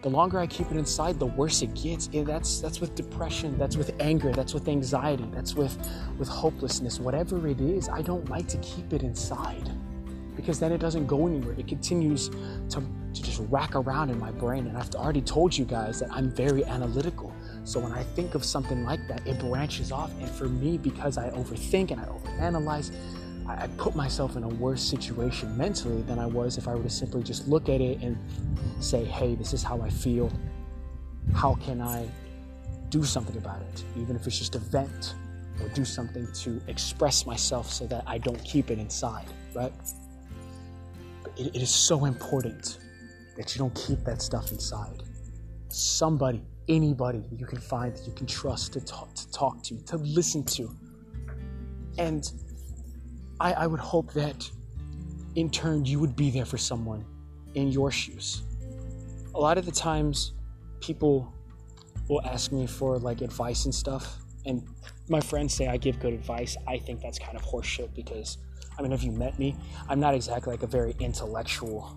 The longer I keep it inside, the worse it gets. And that's that's with depression, that's with anger, that's with anxiety, that's with with hopelessness, whatever it is. I don't like to keep it inside because then it doesn't go anywhere. It continues to, to just rack around in my brain. And I've already told you guys that I'm very analytical. So when I think of something like that, it branches off. And for me, because I overthink and I overanalyze, I, I put myself in a worse situation mentally than I was if I were to simply just look at it and say, hey, this is how I feel. How can I do something about it? Even if it's just a vent or do something to express myself so that I don't keep it inside, right? It, it is so important that you don't keep that stuff inside. Somebody, anybody you can find that you can trust to talk to, talk to, to listen to. And I, I would hope that in turn you would be there for someone in your shoes. A lot of the times people will ask me for like advice and stuff and my friends say I give good advice. I think that's kind of horseshit because I mean if you met me, I'm not exactly like a very intellectual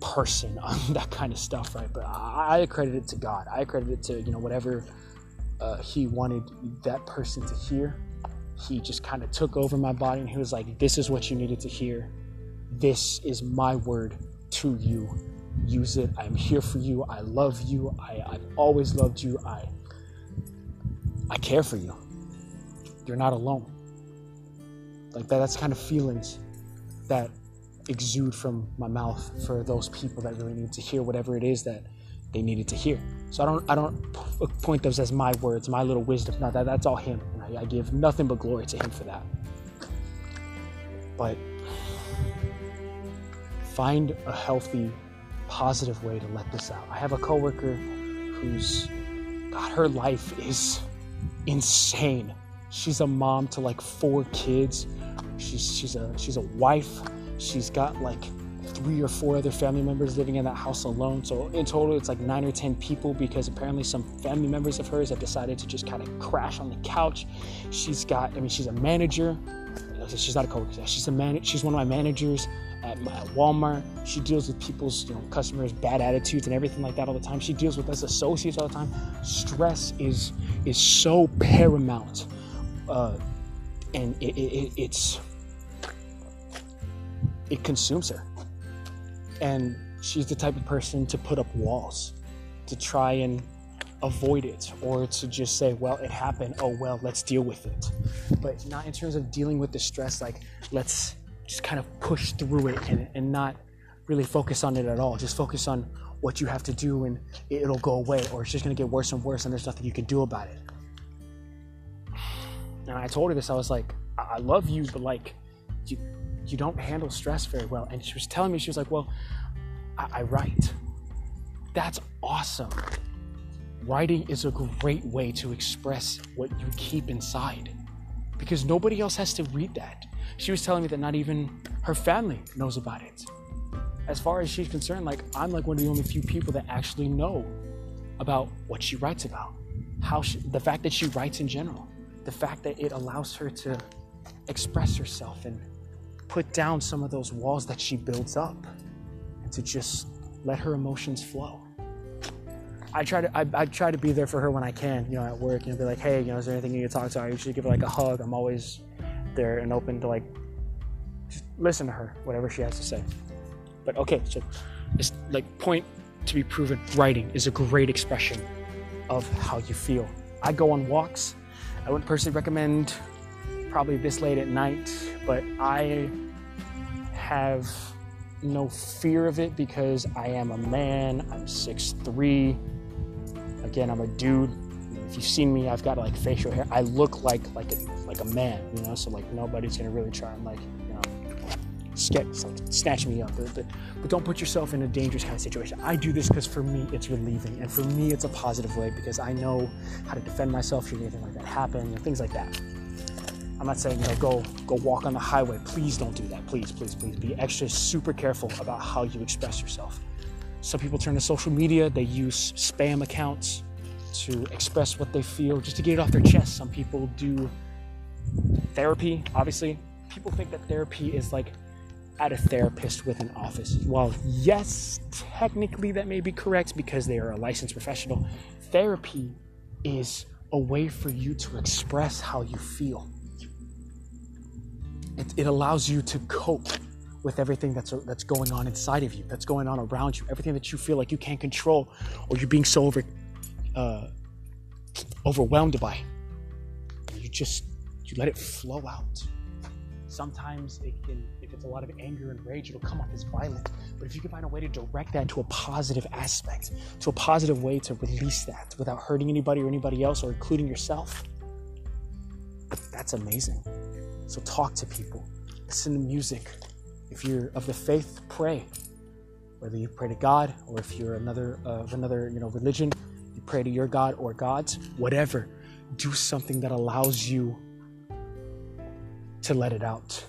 person on that kind of stuff, right? But I, I accredit it to God. I accredit it to, you know, whatever uh, he wanted that person to hear he just kind of took over my body and he was like, This is what you needed to hear. This is my word to you. Use it. I'm here for you. I love you. I, I've always loved you. I I care for you. You're not alone. Like that, that's kind of feelings that exude from my mouth for those people that really need to hear whatever it is that they needed to hear. So I don't I don't point those as my words, my little wisdom. No, that that's all him. I, I give nothing but glory to him for that. But find a healthy, positive way to let this out. I have a coworker who's God, her life is insane. She's a mom to like four kids. She's she's a she's a wife. She's got like three or four other family members living in that house alone. So in total, it's like nine or ten people because apparently some family members of hers have decided to just kind of crash on the couch. She's got, I mean, she's a manager. She's not a coworker. She's a man. She's one of my managers at, at Walmart. She deals with people's, you know, customers' bad attitudes and everything like that all the time. She deals with us associates all the time. Stress is is so paramount, uh, and it, it, it's it consumes her and she's the type of person to put up walls to try and avoid it or to just say, well, it happened. Oh, well, let's deal with it. But not in terms of dealing with the stress, like, let's just kind of push through it and, and not really focus on it at all. Just focus on what you have to do and it'll go away or it's just going to get worse and worse and there's nothing you can do about it. And I told her this, I was like, I love you, but like, you, you don't handle stress very well. And she was telling me, she was like, well, I, I write. That's awesome. Writing is a great way to express what you keep inside because nobody else has to read that. She was telling me that not even her family knows about it. As far as she's concerned, like I'm like one of the only few people that actually know about what she writes about. How she, the fact that she writes in general, the fact that it allows her to express herself and put down some of those walls that she builds up and to just let her emotions flow. I try to I, I, try to be there for her when I can, you know, at work, you know, be like, hey, you know, is there anything you need to talk to? I usually give her like a hug. I'm always there and open to like listen to her, whatever she has to say. But okay, so it's like point to be proven writing is a great expression of how you feel. I go on walks. I wouldn't personally recommend probably this late at night, but I have no fear of it because I am a man. I'm 6'3. Again, I'm a dude. If you've seen me, I've got like facial hair. I look like like a like a man, you know. So like nobody's gonna really try and like snatch me up. But, but, don't put yourself in a dangerous kind of situation. I do this because for me it's relieving, and for me it's a positive way because I know how to defend myself should anything like that happen, know, things like that. I'm not saying, you know, go go walk on the highway. Please don't do that. Please, please, please be extra super careful about how you express yourself. Some people turn to social media, they use spam accounts to express what they feel just to get it off their chest. Some people do therapy, obviously, people think that therapy is like at a therapist with an office. While yes, technically that may be correct because they are a licensed professional, therapy is a way for you to express how you feel. It, it allows you to cope with everything that's that's going on inside of you, that's going on around you, everything that you feel like you can't control, or you're being so over uh, overwhelmed by. You just you let it flow out. Sometimes it can, it's a lot of anger and rage, it'll come off as violent. But if you can find a way to direct that to a positive aspect, to a positive way to release that without hurting anybody or anybody else or including yourself, that's amazing. So talk to people, listen to music. If you're of the faith, pray. Whether you pray to God or if you're another uh, of another you know religion, you pray to your God or gods, whatever. Do something that allows you to let it out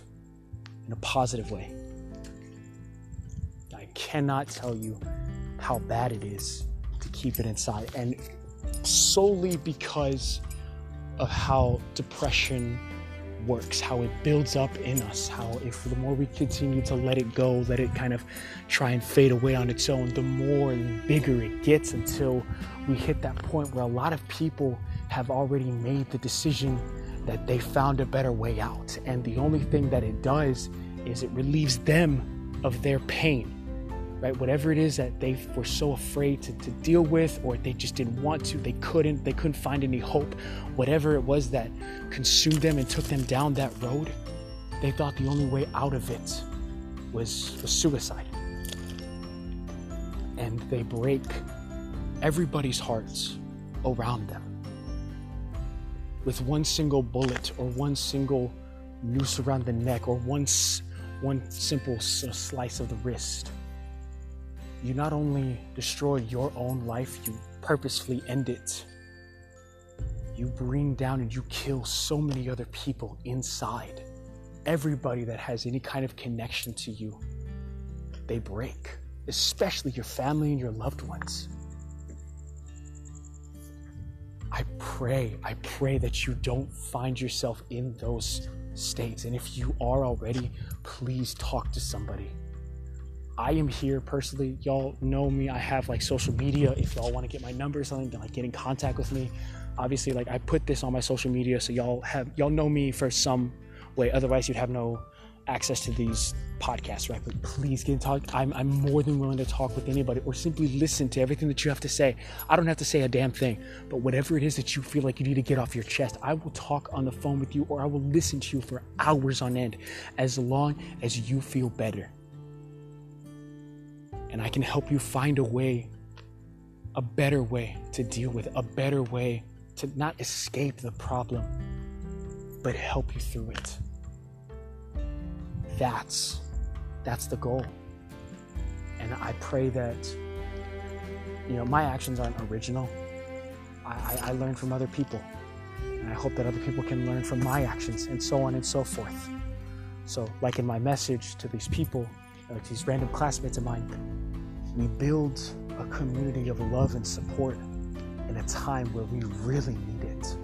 in a positive way. I cannot tell you how bad it is to keep it inside, and solely because of how depression works, how it builds up in us, how if the more we continue to let it go, let it kind of try and fade away on its own, the more and bigger it gets until we hit that point where a lot of people have already made the decision that they found a better way out. And the only thing that it does is it relieves them of their pain, right? Whatever it is that they were so afraid to, to deal with, or they just didn't want to, they couldn't, they couldn't find any hope, whatever it was that consumed them and took them down that road, they thought the only way out of it was, was suicide. And they break everybody's hearts around them with one single bullet or one single noose around the neck or one, one simple uh, slice of the wrist. You not only destroy your own life, you purposefully end it. You bring down and you kill so many other people inside. Everybody that has any kind of connection to you, they break, especially your family and your loved ones. I pray, I pray that you don't find yourself in those states. And if you are already, please talk to somebody. I am here personally. Y'all know me. I have like social media. If y'all want to get my number or something, then like get in contact with me. Obviously, like I put this on my social media, so y'all have y'all know me for some way. Otherwise, you'd have no access to these podcasts, right? But please get in touch. I'm, I'm more than willing to talk with anybody or simply listen to everything that you have to say. I don't have to say a damn thing, but whatever it is that you feel like you need to get off your chest, I will talk on the phone with you or I will listen to you for hours on end as long as you feel better. And I can help you find a way, a better way to deal with a better way to not escape the problem, but help you through it. That's that's the goal. And I pray that you know my actions aren't original. I, I learn from other people. And I hope that other people can learn from my actions and so on and so forth. So, like in my message to these people, or to these random classmates of mine, we build a community of love and support in a time where we really need it.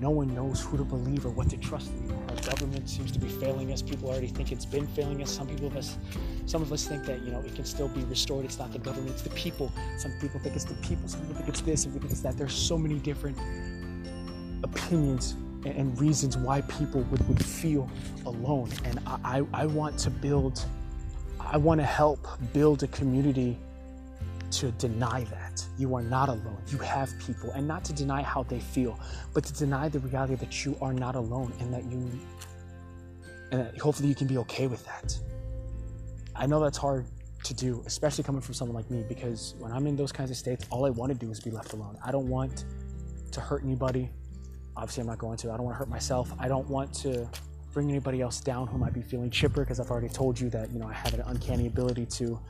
No one knows who to believe or what to trust anymore. Government seems to be failing us. People already think it's been failing us. Some people of us, some of us think that you know it can still be restored. It's not the government, it's the people. Some people think it's the people. Some people think it's this. Some people think it's that. There's so many different opinions and reasons why people would, would feel alone. And I, I want to build, I want to help build a community to deny that. You are not alone. You have people, and not to deny how they feel, but to deny the reality that you are not alone and that you, and hopefully you can be okay with that. I know that's hard to do, especially coming from someone like me, because when I'm in those kinds of states, all I want to do is be left alone. I don't want to hurt anybody. Obviously, I'm not going to. I don't want to hurt myself. I don't want to bring anybody else down who might be feeling chipper because I've already told you that, you know, I have an uncanny ability to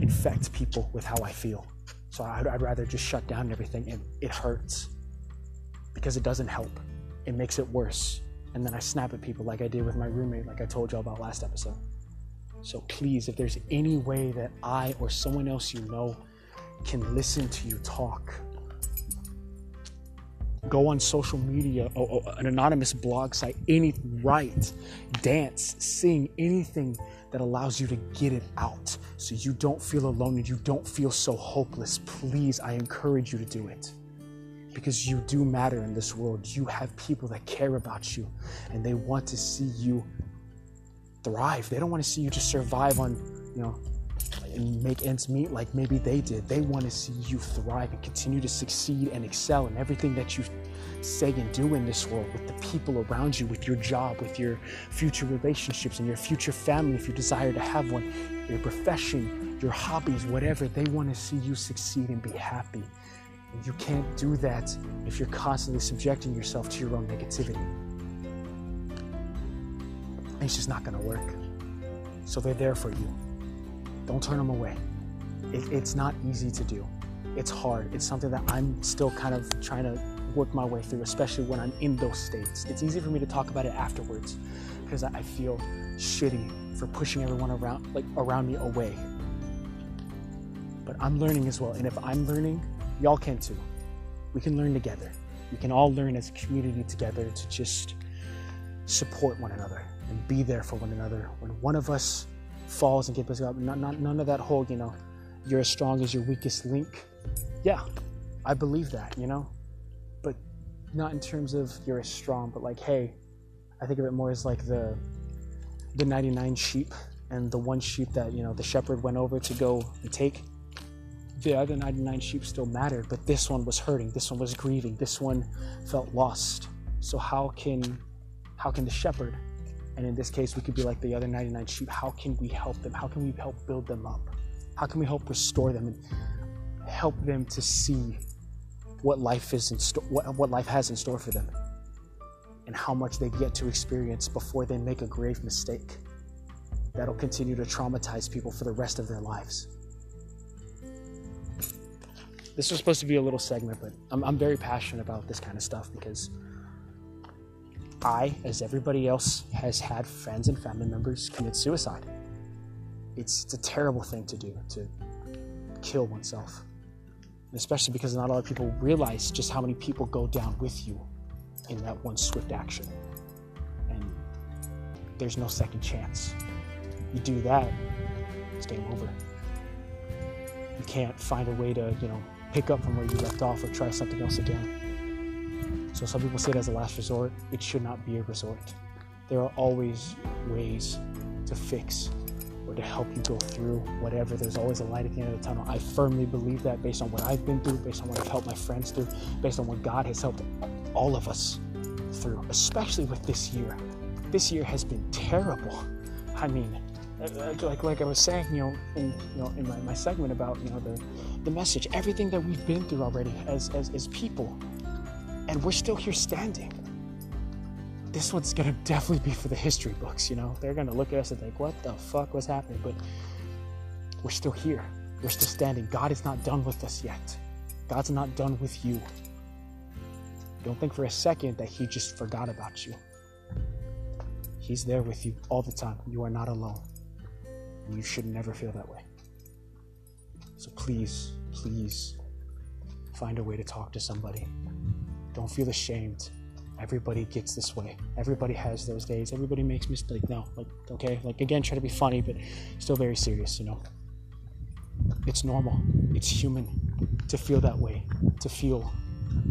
infect people with how I feel. So I'd, I'd rather just shut down everything and it hurts because it doesn't help. It makes it worse. And then I snap at people like I did with my roommate, like I told y'all about last episode. So please, if there's any way that I or someone else you know can listen to you talk, go on social media, or, an anonymous blog site, any write, dance, sing, anything that allows you to get it out so you don't feel alone and you don't feel so hopeless. Please, I encourage you to do it because you do matter in this world. You have people that care about you and they want to see you thrive. They don't want to see you just survive on, you know, and make ends meet like maybe they did. They want to see you thrive and continue to succeed and excel in everything that you say and do in this world with the people around you, with your job, with your future relationships and your future family if you desire to have one, your profession, your hobbies, whatever. They want to see you succeed and be happy. And you can't do that if you're constantly subjecting yourself to your own negativity. It's just not going to work. So they're there for you. Don't turn them away. It, it's not easy to do. It's hard. It's something that I'm still kind of trying to work my way through, especially when I'm in those states. It's easy for me to talk about it afterwards because I feel shitty for pushing everyone around like around me away. But I'm learning as well, and if I'm learning, y'all can too. We can learn together. We can all learn as a community together to just support one another and be there for one another. When one of us falls and get back up. Not, not, none of that whole, you know, you're as strong as your weakest link. Yeah, I believe that, you know, but not in terms of you're as strong, but like, hey, I think of it more as like the the 99 sheep and the one sheep that you know the shepherd went over to go and take. The other 99 sheep still mattered, but this one was hurting. This one was grieving. This one felt lost. So how can how can the shepherd and in this case, we could be like the other 99 sheep. How can we help them? How can we help build them up? How can we help restore them and help them to see what life is in store, what, what life has in store for them, and how much they've yet to experience before they make a grave mistake that'll continue to traumatize people for the rest of their lives. This was supposed to be a little segment, but I'm, I'm very passionate about this kind of stuff because I, as everybody else, has had friends and family members commit suicide. It's, it's a terrible thing to do, to kill oneself. Especially because not a lot of people realize just how many people go down with you in that one swift action. And there's no second chance. You do that, it's game over. You can't find a way to, you know, pick up from where you left off or try something else again. So some people say it as a last resort. It should not be a resort. There are always ways to fix or to help you go through whatever. There's always a light at the end of the tunnel. I firmly believe that based on what I've been through, based on what I've helped my friends through, based on what God has helped all of us through, especially with this year. This year has been terrible. I mean, uh, uh, like like I was saying, you know, in you know in my, my segment about you know the the message, everything that we've been through already as as, as people, and we're still here standing. This one's gonna definitely be for the history books, you know? They're gonna look at us and think, what the fuck was happening? But we're still here. We're still standing. God is not done with us yet. God's not done with you. Don't think for a second that He just forgot about you. He's there with you all the time. You are not alone. You should never feel that way. So please, please find a way to talk to somebody. Don't feel ashamed. Everybody gets this way. Everybody has those days. Everybody makes mistakes. No, like okay, like again, try to be funny, but still very serious. You know, it's normal. It's human to feel that way. To feel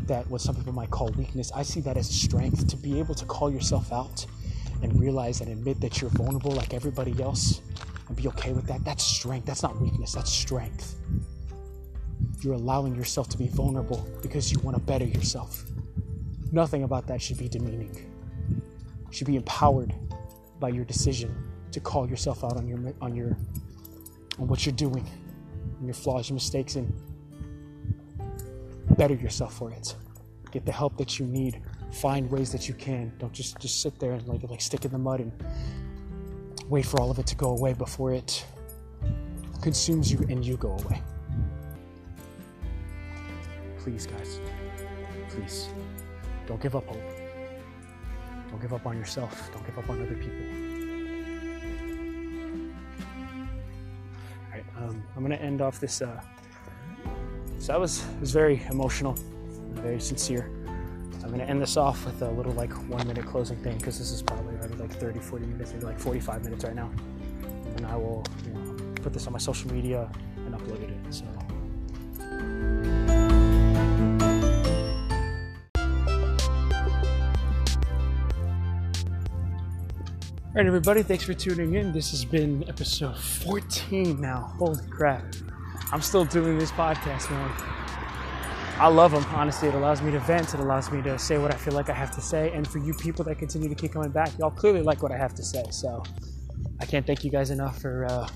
that what some people might call weakness. I see that as strength. To be able to call yourself out and realize and admit that you're vulnerable like everybody else and be okay with that. That's strength. That's not weakness. That's strength. You're allowing yourself to be vulnerable because you want to better yourself. Nothing about that should be demeaning. You should be empowered by your decision to call yourself out on your on your on what you're doing, your flaws, your mistakes, and better yourself for it. Get the help that you need. Find ways that you can. Don't just just sit there and like like stick in the mud and wait for all of it to go away before it consumes you and you go away. Please, guys. Please. Don't give up hope. Don't give up on yourself. Don't give up on other people. All right, um, I'm gonna end off this. Uh, so that was was very emotional, very sincere. I'm gonna end this off with a little like one minute closing thing because this is probably already like 30, 40 minutes, maybe like 45 minutes right now. And I will you know, put this on my social media and upload it. So. All right, everybody, thanks for tuning in. This has been episode 14 now. Holy crap. I'm still doing this podcast, man. I love them, honestly. It allows me to vent, it allows me to say what I feel like I have to say. And for you people that continue to keep coming back, y'all clearly like what I have to say. So I can't thank you guys enough for, uh,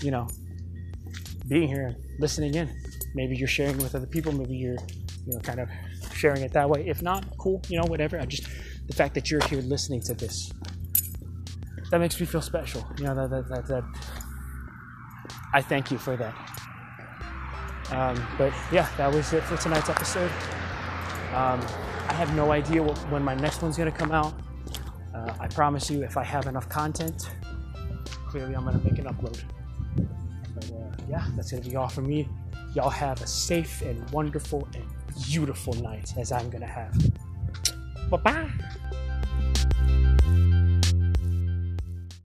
you know, being here and listening in. Maybe you're sharing with other people, maybe you're, you know, kind of sharing it that way. If not, cool, you know, whatever. I just, the fact that you're here listening to this that makes me feel special. You know, that, that, that, that I thank you for that. Um, but yeah, that was it for tonight's episode. Um, I have no idea what, when my next one's going to come out. Uh, I promise you, if I have enough content, clearly I'm going to make an upload. But uh, yeah, that's going to be all for me. Y'all have a safe and wonderful and beautiful night as I'm going to have. Bye bye.